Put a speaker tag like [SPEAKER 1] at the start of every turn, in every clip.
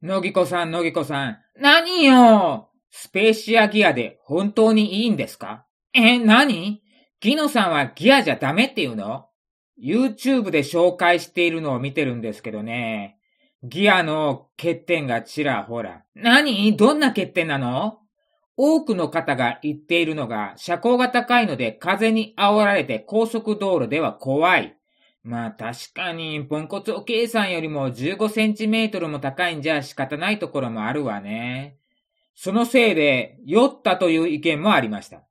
[SPEAKER 1] のぎこさん、のぎこさん。何よ？スペーシアギアで本当にいいんですか？え、何？ギノさんはギアじゃダメって言うの ?YouTube で紹介しているのを見てるんですけどね。ギアの欠点がちらほら。何？どんな欠点なの？多くの方が言っているのが、車高が高いので風に煽られて高速道路では怖い。まあ確かに、ポンコツおけいさんよりも15センチメートルも高いんじゃ仕方ないところもあるわね。そのせいで、酔ったという意見もありました。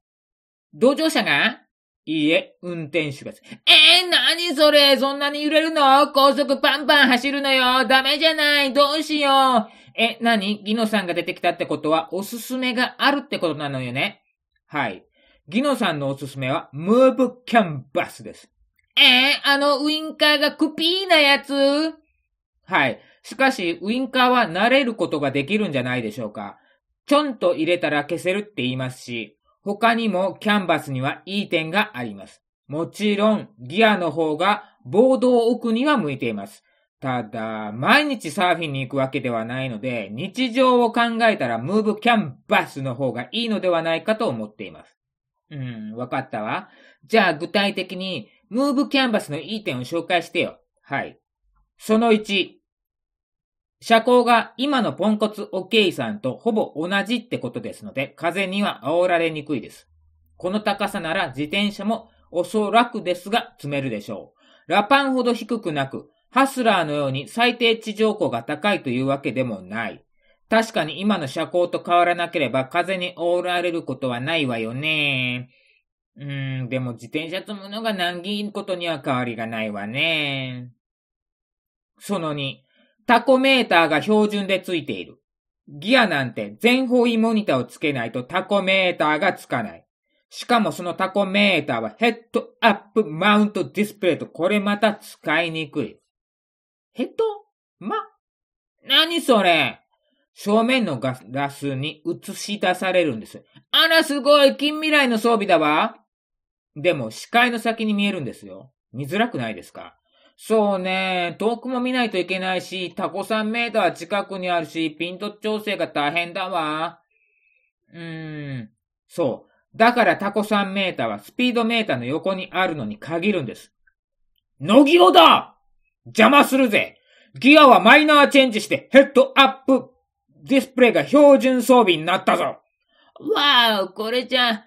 [SPEAKER 1] 同乗者がいいえ、運転手が。えー、なにそれそんなに揺れるの？高速パンパン走るのよダメじゃないどうしようえ、なにギノさんが出てきたってことは、おすすめがあるってことなのよねはい。ギノさんのおすすめは、ムーブキャンバスです。えー、あのウインカーがクピーなやつ？はい。しかし、ウインカーは慣れることができるんじゃないでしょうか。ちょんと入れたら消せるって言いますし、他にもキャンバスにはいい点があります。もちろん、ギアの方がボードを置くには向いています。ただ、毎日サーフィンに行くわけではないので、日常を考えたらムーブキャンバスの方がいいのではないかと思っています。うん、わかったわ。じゃあ具体的にムーブキャンバスのいい点を紹介してよ。はい。その1。車高が今のポンコツオケイさんとほぼ同じってことですので、風には煽られにくいです。この高さなら自転車もおそらくですが積めるでしょう。ラパンほど低くなく、ハスラーのように最低地上高が高いというわけでもない。確かに今の車高と変わらなければ風に煽られることはないわよね。うーん、でも自転車積むのが難儀ことには変わりがないわね。その2、タコメーターが標準でついている。ギアなんて全方位モニターをつけないとタコメーターがつかない。しかもそのタコメーターはヘッドアップマウントディスプレイとこれまた使いにくい。ヘッド？ま、何それ？正面のガラスに映し出されるんです。あらすごい近未来の装備だわ。でも視界の先に見えるんですよ。見づらくないですか？そうね、遠くも見ないといけないし、タコ3メーターは近くにあるし、ピント調整が大変だわ。うーん、そう。だからタコ3メーターはスピードメーターの横にあるのに限るんです。のぎおだ邪魔するぜギアはマイナーチェンジしてヘッドアップディスプレイが標準装備になったぞわーこれじゃ、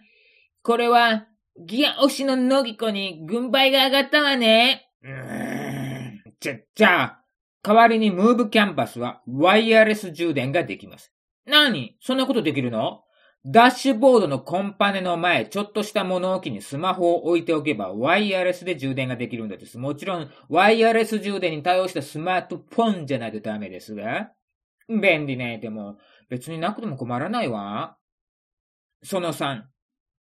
[SPEAKER 1] これはギア推しののぎこに軍配が上がったわね。うーん。じゃ、じゃ、代わりにムーブキャンパスはワイヤレス充電ができます。なにそんなことできるの？ダッシュボードのコンパネの前、ちょっとした物置にスマホを置いておけば、ワイヤレスで充電ができるんだです。もちろん、ワイヤレス充電に対応したスマートフォンじゃないとダメですが。便利ね。でも、別になくても困らないわ。その3、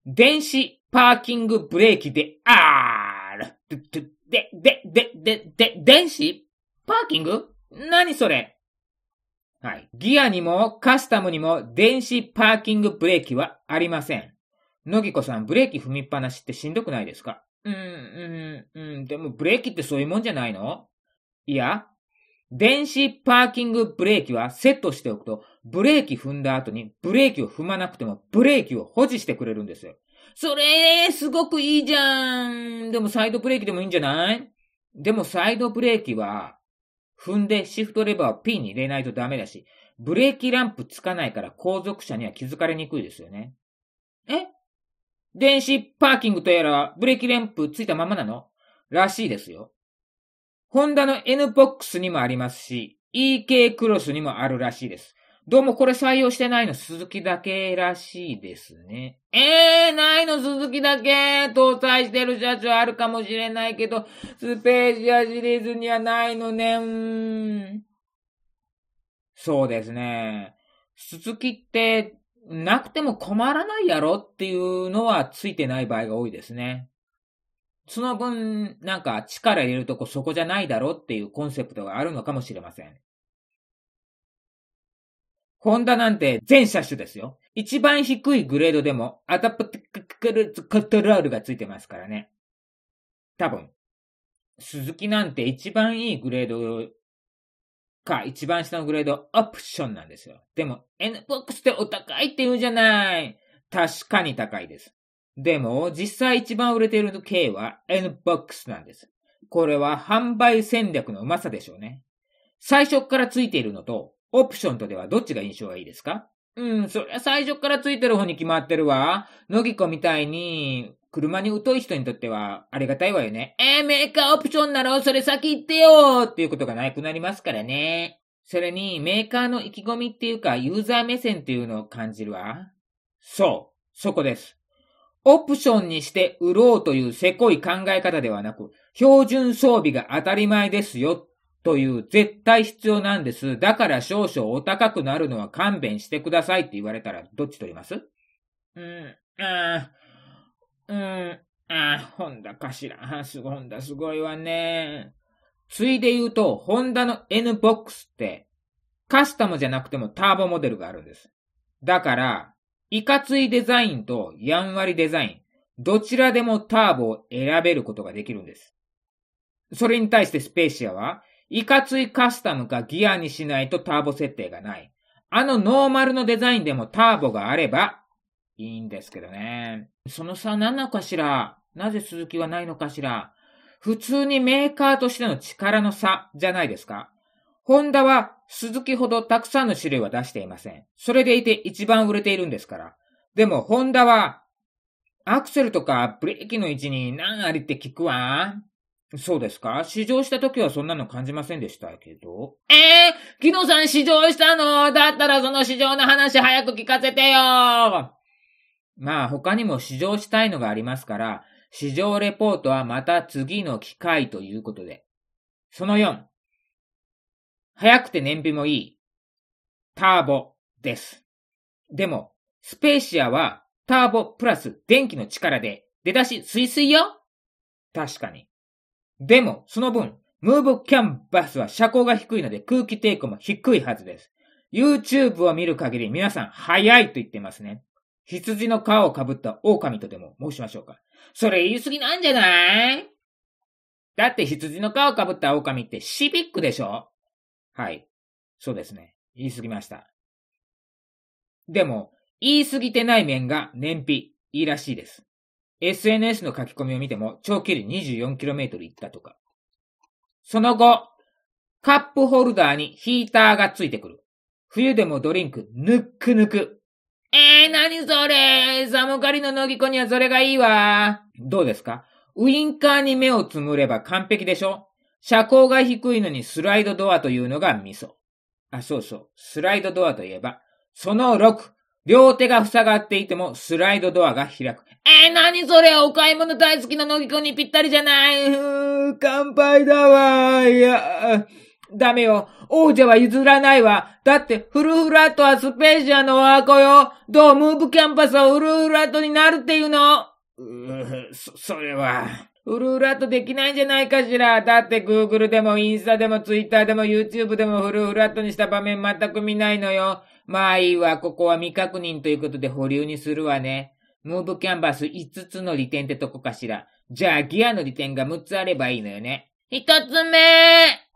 [SPEAKER 1] 電子パーキングブレーキであーる。で、で、で、で、で、で、電子パーキング？何それ？はい。ギアにもカスタムにも電子パーキングブレーキはありません。のぎこさん、ブレーキ踏みっぱなしってしんどくないですか？うん、うん、うん。でもブレーキってそういうもんじゃないの？いや、電子パーキングブレーキはセットしておくと、ブレーキ踏んだ後にブレーキを踏まなくてもブレーキを保持してくれるんですよ。それ、すごくいいじゃん。でもサイドブレーキでもいいんじゃない？でもサイドブレーキは、踏んでシフトレバーをピンに入れないとダメだし、ブレーキランプつかないから後続車には気づかれにくいですよね。え？電子パーキングとやらブレーキランプついたままなの？らしいですよ。ホンダの N ボックスにもありますし、EK クロスにもあるらしいです。どうもこれ採用してないの鈴木だけらしいですね。えー、の鈴木だけ搭載してる車種あるかもしれないけど、スペーシアシリーズにはないのね。うん。そうですね。鈴木って、なくても困らないやろっていうのはついてない場合が多いですね。その分、なんか力入れるとこそこじゃないだろっていうコンセプトがあるのかもしれません。ホンダなんて全車種ですよ。一番低いグレードでもアダプテクルコントロールがついてますからね。多分。鈴木なんて一番いいグレードか一番下のグレードオプションなんですよ。でも NBOX ってお高いって言うじゃない。確かに高いです。でも実際一番売れている系は NBOX なんです。これは販売戦略のうまさでしょうね。最初からついているのとオプションとではどっちが印象がいいですか？うん、そりゃ最初からついてる方に決まってるわ。のぎこみたいに、車に疎い人にとってはありがたいわよね。えー、メーカーオプションなのそれ先言ってよっていうことがなくなりますからね。それに、メーカーの意気込みっていうか、ユーザー目線っていうのを感じるわ。そう、そこです。オプションにして売ろうというせこい考え方ではなく、標準装備が当たり前ですよという絶対必要なんです。だから少々お高くなるのは勘弁してくださいって言われたらどっち取ります？うん、あうん、あホンダかしら。すごい、ホンダすごいわね。ついで言うと、ホンダの N ボックスって、カスタムじゃなくてもターボモデルがあるんです。だから、いかついデザインとやんわりデザイン、どちらでもターボを選べることができるんです。それに対してスペーシアは、いかついカスタムかギアにしないとターボ設定がない。あのノーマルのデザインでもターボがあればいいんですけどね。その差何なのかしら？なぜ鈴木はないのかしら？普通にメーカーとしての力の差じゃないですか？ホンダは鈴木ほどたくさんの種類は出していません。それでいて一番売れているんですから。でもホンダはアクセルとかブレーキの位置に何ありって聞くわ。そうですか？試乗した時はそんなの感じませんでしたけど？ええー、木野さん試乗したの？だったらその試乗の話早く聞かせてよまあ他にも試乗したいのがありますから、試乗レポートはまた次の機会ということで。その4。早くて燃費もいい。ターボです。でも、スペーシアはターボプラス電気の力で出だしスイスイよ確かに。でも、その分、ムーブキャンバスは車高が低いので空気抵抗も低いはずです。YouTube を見る限り皆さん早いと言ってますね。羊の皮をかぶった狼とでも申しましょうか。それ言い過ぎなんじゃない？だって羊の皮をかぶった狼ってシビックでしょ？はい。そうですね。言い過ぎました。でも、言い過ぎてない面が燃費いいらしいです。SNS の書き込みを見ても、長距離 24km 行ったとか。その後、カップホルダーにヒーターがついてくる。冬でもドリンク、ぬっくぬく。えー、なにそれ寒がりの乃木子にはそれがいいわ。どうですか？ウインカーに目をつむれば完璧でしょ？車高が低いのにスライドドアというのがミソ。あ、そうそう。スライドドアといえば、その6。両手が塞がっていてもスライドドアが開く。えー、なにそれ？お買い物大好きな乃木くんにぴったりじゃない。乾杯だわ。いや、ダメよ。王者は譲らないわ。だって、フルフラットはスペーシアのワーコよ。どうムーブキャンパスはフルフラットになるっていうのうー、そ、それは。フルフラットできないんじゃないかしら。だって Google でもインスタでも Twitter でも YouTube でもフルフラットにした場面全く見ないのよ。まあいいわ、ここは未確認ということで保留にするわね。ムーブキャンバス5つの利点ってとこかしら。じゃあギアの利点が6つあればいいのよね。1つ目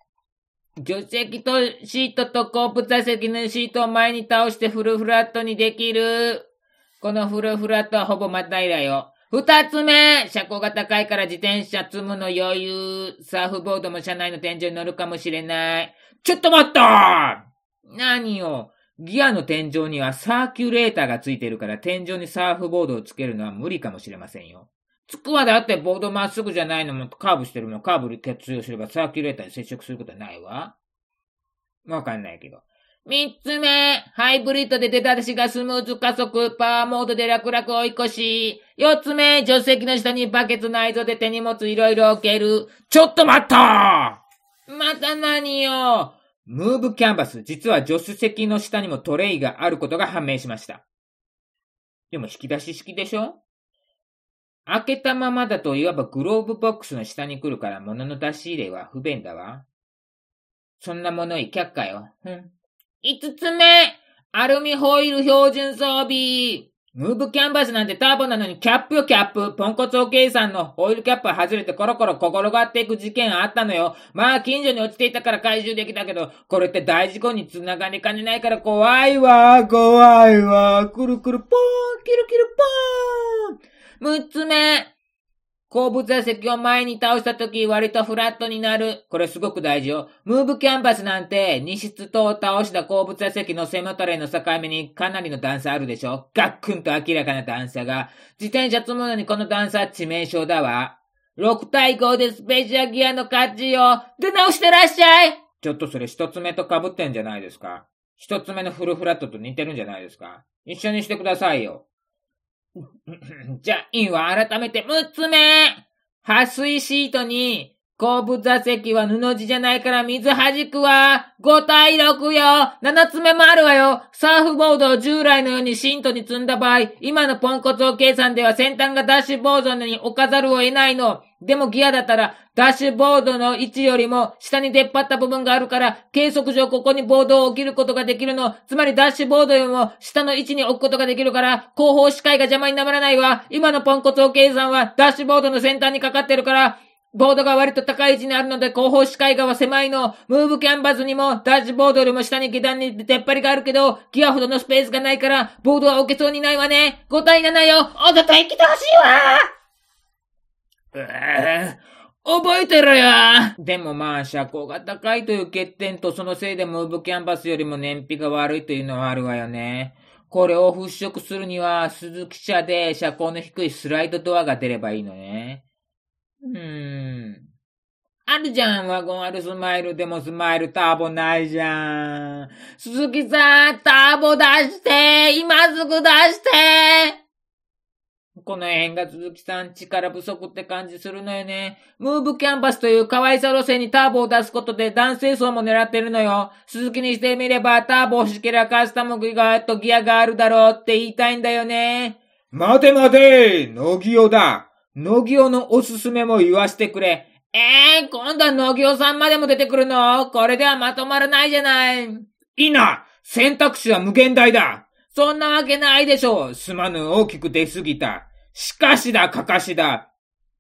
[SPEAKER 1] 助手席とシートと後部座席のシートを前に倒してフルフラットにできる。このフルフラットはほぼまたいらよ。二つ目車高が高いから自転車積むの余裕。サーフボードも車内の天井に乗るかもしれない。ちょっと待った何よギアの天井にはサーキュレーターがついてるから天井にサーフボードをつけるのは無理かもしれませんよ。つくはだってボードまっすぐじゃないのもカーブしてるのカーブに活用すればサーキュレーターに接触することはないわ。わかんないけど。三つ目、ハイブリッドで出だしがスムーズ加速、パワーモードで楽々追い越し。四つ目、助手席の下にバケツ内臓で手荷物いろいろ置ける。ちょっと待ったまた何よ？ムーブキャンバス、実は助手席の下にもトレイがあることが判明しました。でも引き出し式でしょ？開けたままだといわばグローブボックスの下に来るから物の出し入れは不便だわ。そんなものい却下よ。うん。五つ目アルミホイル標準装備ムーブキャンバスなんてターボなのにキャップよキャップ。ポンコツおけいさんのオイルキャップ外れてコロコロ転がっていく事件あったのよ。まあ近所に落ちていたから回収できたけど、これって大事故につながりかねないから怖いわ、怖いわ。くるくるポーン、キルキルポーン。六つ目。後部座席を前に倒した時割とフラットになる。これすごく大事よ。ムーブキャンバスなんて荷室と倒した後部座席の背もたれの境目にかなりの段差あるでしょガックンと明らかな段差が。自転車積むのにこの段差致命傷だわ。6対5でスペシャルギアの勝ちよ。出直してらっしゃいちょっとそれ一つ目と被ってんじゃないですか。一つ目のフルフラットと似てるんじゃないですか。一緒にしてくださいよ。じゃあ、いいわ。改めて、6つ目撥水シートに、後部座席は布地じゃないから水弾くわ。5対6よ。7つ目もあるわよ。サーフボードを従来のようにシートに積んだ場合、今のポンコツを計算では先端がダッシュボードに置かざるを得ないの。でもギアだったら、ダッシュボードの位置よりも下に出っ張った部分があるから、計測上ここにボードを置けることができるの。つまりダッシュボードよりも下の位置に置くことができるから、後方視界が邪魔にならないわ。今のポンコツを計算はダッシュボードの先端にかかってるから、ボードが割と高い位置にあるので後方視界側狭いの。ムーブキャンバスにもダッシュボードよりも下に下段に出っ張りがあるけど、ギアほどのスペースがないから、ボードは置けそうにないわね。5対7よ。おとと生きてほしいわえー、覚えてろよでもまあ、車高が高いという欠点とそのせいでムーブキャンバスよりも燃費が悪いというのはあるわよね。これを払拭するには、鈴木車で車高の低いスライドドアが出ればいいのね。うーん。あるじゃん、ワゴンあるスマイルでもスマイルターボないじゃん。鈴木さん、ターボ出して今すぐ出してこの辺が鈴木さん力不足って感じするのよね。ムーブキャンバスという可愛さ路線にターボを出すことで男性層も狙ってるのよ。鈴木にしてみればターボ欲しければカスタムギガとギアがあるだろうって言いたいんだよね。待て待てノギオだ野木尾のおすすめも言わしてくれ。ええー、今度は野木尾さんまでも出てくるの？これではまとまらないじゃない。いいな選択肢は無限大だそんなわけないでしょうすまぬ大きく出すぎた。しかしだ、かかしだ。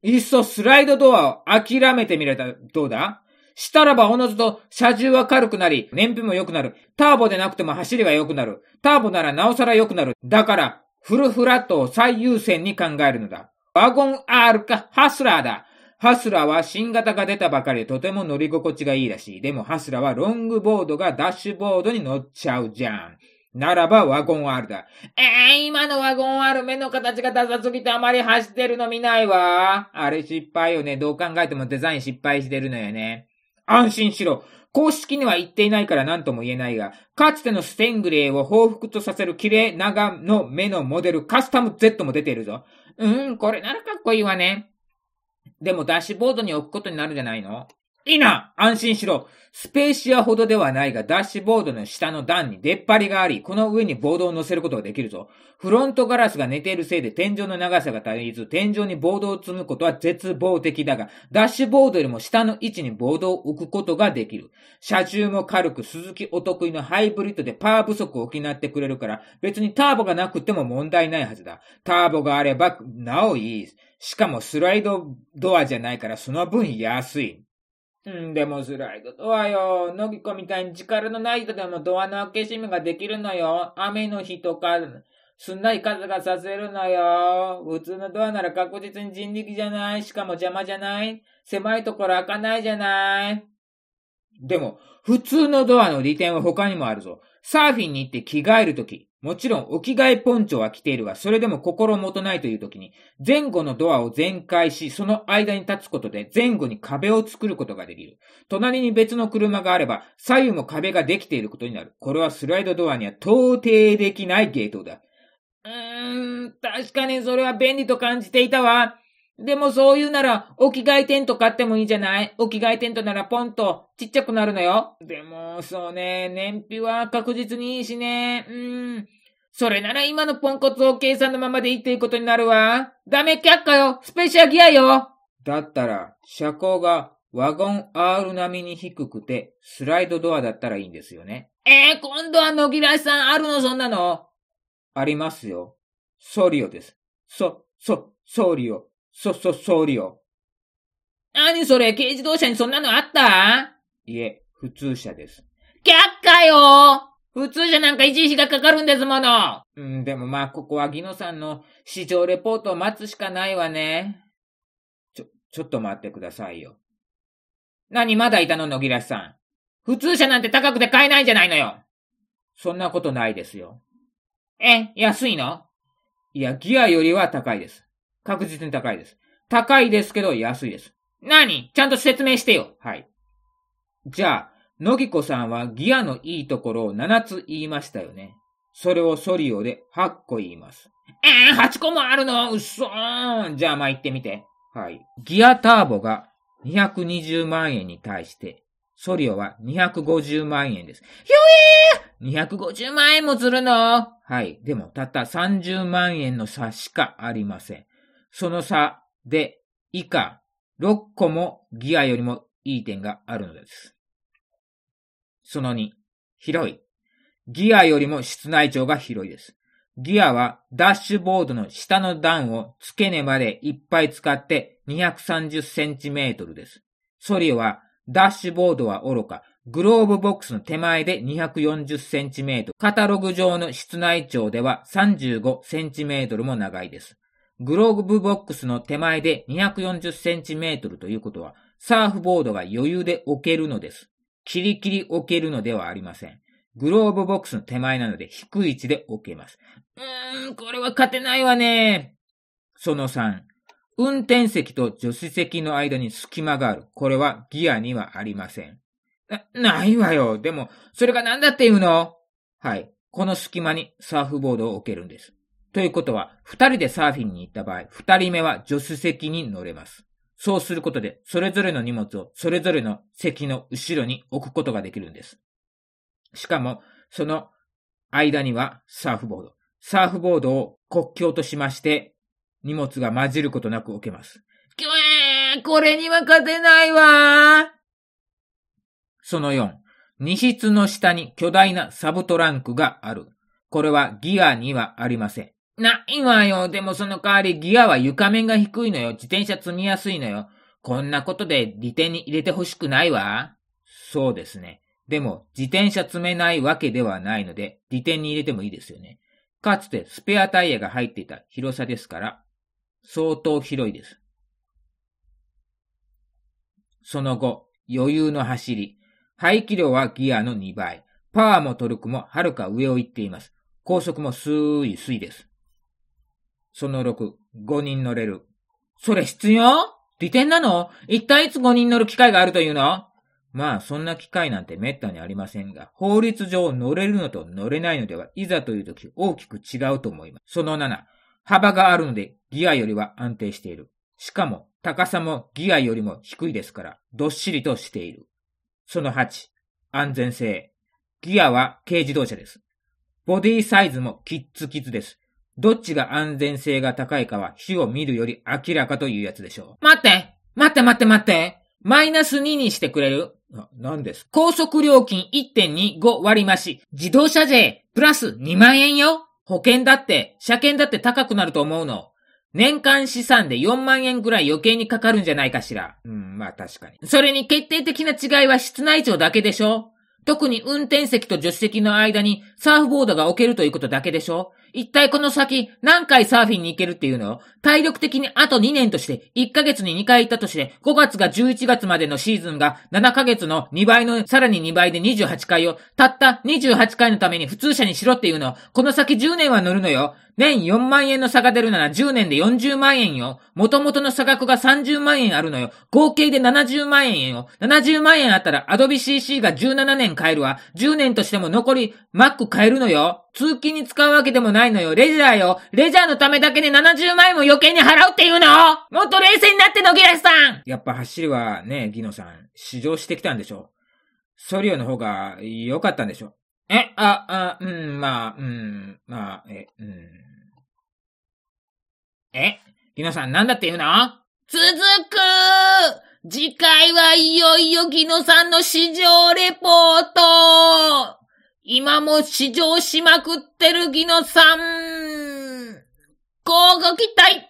[SPEAKER 1] いっそスライドドアを諦めてみれた、どうだ？したらばおのずと車重は軽くなり、燃費も良くなる。ターボでなくても走りが良くなる。ターボならなおさら良くなる。だから、フルフラットを最優先に考えるのだ。ワゴン R かハスラーだ。ハスラーは新型が出たばかりでとても乗り心地がいいらしい。でもハスラーはロングボードがダッシュボードに乗っちゃうじゃん。ならばワゴン R だ。えー、今のワゴン R 目の形がダサすぎてあまり走ってるの見ないわ。あれ失敗よね。どう考えてもデザイン失敗してるのよね。安心しろ。公式には言っていないから何とも言えないが、かつてのステングレーを報復とさせる綺麗長の目のモデルカスタム Z も出ているぞ。うーん、これならかっこいいわね。でもダッシュボードに置くことになるじゃないのいいな安心しろスペーシアほどではないが、ダッシュボードの下の段に出っ張りがあり、この上にボードを乗せることができるぞ。フロントガラスが寝ているせいで天井の長さが足りず、天井にボードを積むことは絶望的だが、ダッシュボードよりも下の位置にボードを置くことができる。車重も軽く、鈴木お得意のハイブリッドでパワー不足を補ってくれるから、別にターボがなくても問題ないはずだ。ターボがあれば、なおいい。しかもスライドドアじゃないからその分安い。ん、でもスライドドアよ。のぎこみたいに力のない人でもドアの開け閉めができるのよ。雨の日とか、すんなり風がさせるのよ。普通のドアなら確実に人力じゃない。しかも邪魔じゃない狭いところ開かないじゃない。でも、普通のドアの利点は他にもあるぞ。サーフィンに行って着替えるとき、もちろん、お着替えポンチョは着ているが、それでも心もとないという時に、前後のドアを全開し、その間に立つことで前後に壁を作ることができる。隣に別の車があれば、左右も壁ができていることになる。これはスライドドアには到底できないゲートだ。うーん、確かにそれは便利と感じていたわ。でもそう言うなら、置き換えテント買ってもいいじゃない？置き換えテントならポンとちっちゃくなるのよ。でも、そうね、燃費は確実にいいしね。うーん。それなら今のポンコツを計算のままでいいっていうことになるわ。ダメ却下よスペシャルギアよだったら、車高がワゴン R 並みに低くて、スライドドアだったらいいんですよね。えー、今度は野木らしさんあるのそんなの？ありますよ。ソリオです。そ、そ、ソリオ。そ、そ、ソリオ。
[SPEAKER 2] 何それ？軽自動車にそんなのあった？
[SPEAKER 1] いえ、普通車です。
[SPEAKER 2] 却下よ普通車なんか維持費がかかるんですもの。
[SPEAKER 1] うん、でもまあ、ここはギノさんの市場レポートを待つしかないわね。ちょ、ちょっと待ってくださいよ。
[SPEAKER 2] 何まだいたの、野木らしさん？普通車なんて高くて買えないんじゃないのよ。
[SPEAKER 1] そんなことないですよ。
[SPEAKER 2] え、安いの？
[SPEAKER 1] いや、ギアよりは高いです。確実に高いです。高いですけど安いです。
[SPEAKER 2] 何？ちゃんと説明してよ。
[SPEAKER 1] はい。じゃあ、野木子さんはギアのいいところを7つ言いましたよね。それをソリオで8個言います。
[SPEAKER 2] えー、8個もあるの？うっそーんじゃあまあ言ってみて。
[SPEAKER 1] はい。ギアターボが220万円に対して、ソリオは250万円です。
[SPEAKER 2] ひょえー !250 万円もするの？は
[SPEAKER 1] い。でも、たった30万円の差しかありません。その差で、以下、6個もギアよりもいい点があるのです。その2、広い。ギアよりも室内長が広いです。ギアはダッシュボードの下の段を付け根までいっぱい使って230センチメートルです。ソリオはダッシュボードは愚か、グローブボックスの手前で240センチメートル、カタログ上の室内長では35センチメートルも長いです。グローブボックスの手前で240センチメートルということは、サーフボードが余裕で置けるのです。キリキリ置けるのではありません。グローブボックスの手前なので低い位置で置けます。
[SPEAKER 2] うーん、これは勝てないわね。
[SPEAKER 1] その3、運転席と助手席の間に隙間がある。これはギアにはありません。
[SPEAKER 2] な、ないわよ。でも、それが何だって言うの？
[SPEAKER 1] はい。この隙間にサーフボードを置けるんです。ということは、二人でサーフィンに行った場合、二人目は助手席に乗れます。そうすることで、それぞれの荷物をそれぞれの席の後ろに置くことができるんです。しかも、その間にはサーフボード。サーフボードを国境としまして、荷物が混じることなく置けます。
[SPEAKER 2] きょえー、これには勝てないわ
[SPEAKER 1] その4、荷室の下に巨大なサブトランクがある。これはギアにはありません。
[SPEAKER 2] ないわよ。でもその代わりギアは床面が低いのよ。自転車積みやすいのよ。こんなことで利点に入れてほしくないわ。
[SPEAKER 1] そうですね。でも、自転車積めないわけではないので、利点に入れてもいいですよね。かつてスペアタイヤが入っていた広さですから、相当広いです。その後、余裕の走り。排気量はギアの2倍。パワーもトルクもはるか上を行っています。高速もスーイスイです。その6、5人乗れる。
[SPEAKER 2] それ必要？利点なの？一体いつ5人乗る機会があるというの？
[SPEAKER 1] まあ、そんな機会なんて滅多にありませんが、法律上乗れるのと乗れないのでは、いざという時大きく違うと思います。その7、幅があるので、ギアよりは安定している。しかも、高さもギアよりも低いですから、どっしりとしている。その8、安全性。ギアは軽自動車です。ボディサイズもキッツキツです。どっちが安全性が高いかは火を見るより明らかというやつでしょ
[SPEAKER 2] う。待って待って待って待ってマイナス2にしてくれる？
[SPEAKER 1] 何です
[SPEAKER 2] 高速料金1.25割増し。自動車税プラス2万円よ保険だって、車検だって高くなると思うの。年間資産で4万円ぐらい余計にかかるんじゃないかしら。
[SPEAKER 1] うん、まあ確かに。
[SPEAKER 2] それに決定的な違いは室内長だけでしょ特に運転席と助手席の間にサーフボードが置けるということだけでしょ？一体この先何回サーフィンに行けるっていうの？体力的にあと2年として1ヶ月に2回行ったとして5月が11月までのシーズンが7ヶ月の2倍のさらに2倍で28回をたった28回のために普通車にしろっていうの？この先10年は乗るのよ。年4万円の差が出るなら10年で40万円よ。元々の差額が30万円あるのよ。合計で70万円よ。70万円あったらアドビ CC が17年買えるわ。10年としても残り Mac 買えるのよ。通勤に使うわけでもないのよ。レジャーよ。レジャーのためだけで70万円も余計に払うっていうのもっと冷静になってのギラスさん
[SPEAKER 1] やっぱ走りはね、ギノさん、試乗してきたんでしょ。ソリオの方が良かったんでしょ。
[SPEAKER 2] え、あ、あ、うん、まあ、うん、まあ、え、うん。えギノさんなんだって言うの？続く次回はいよいよギノさんの市場レポート。今も試乗しまくってるギノさん。こうご期待。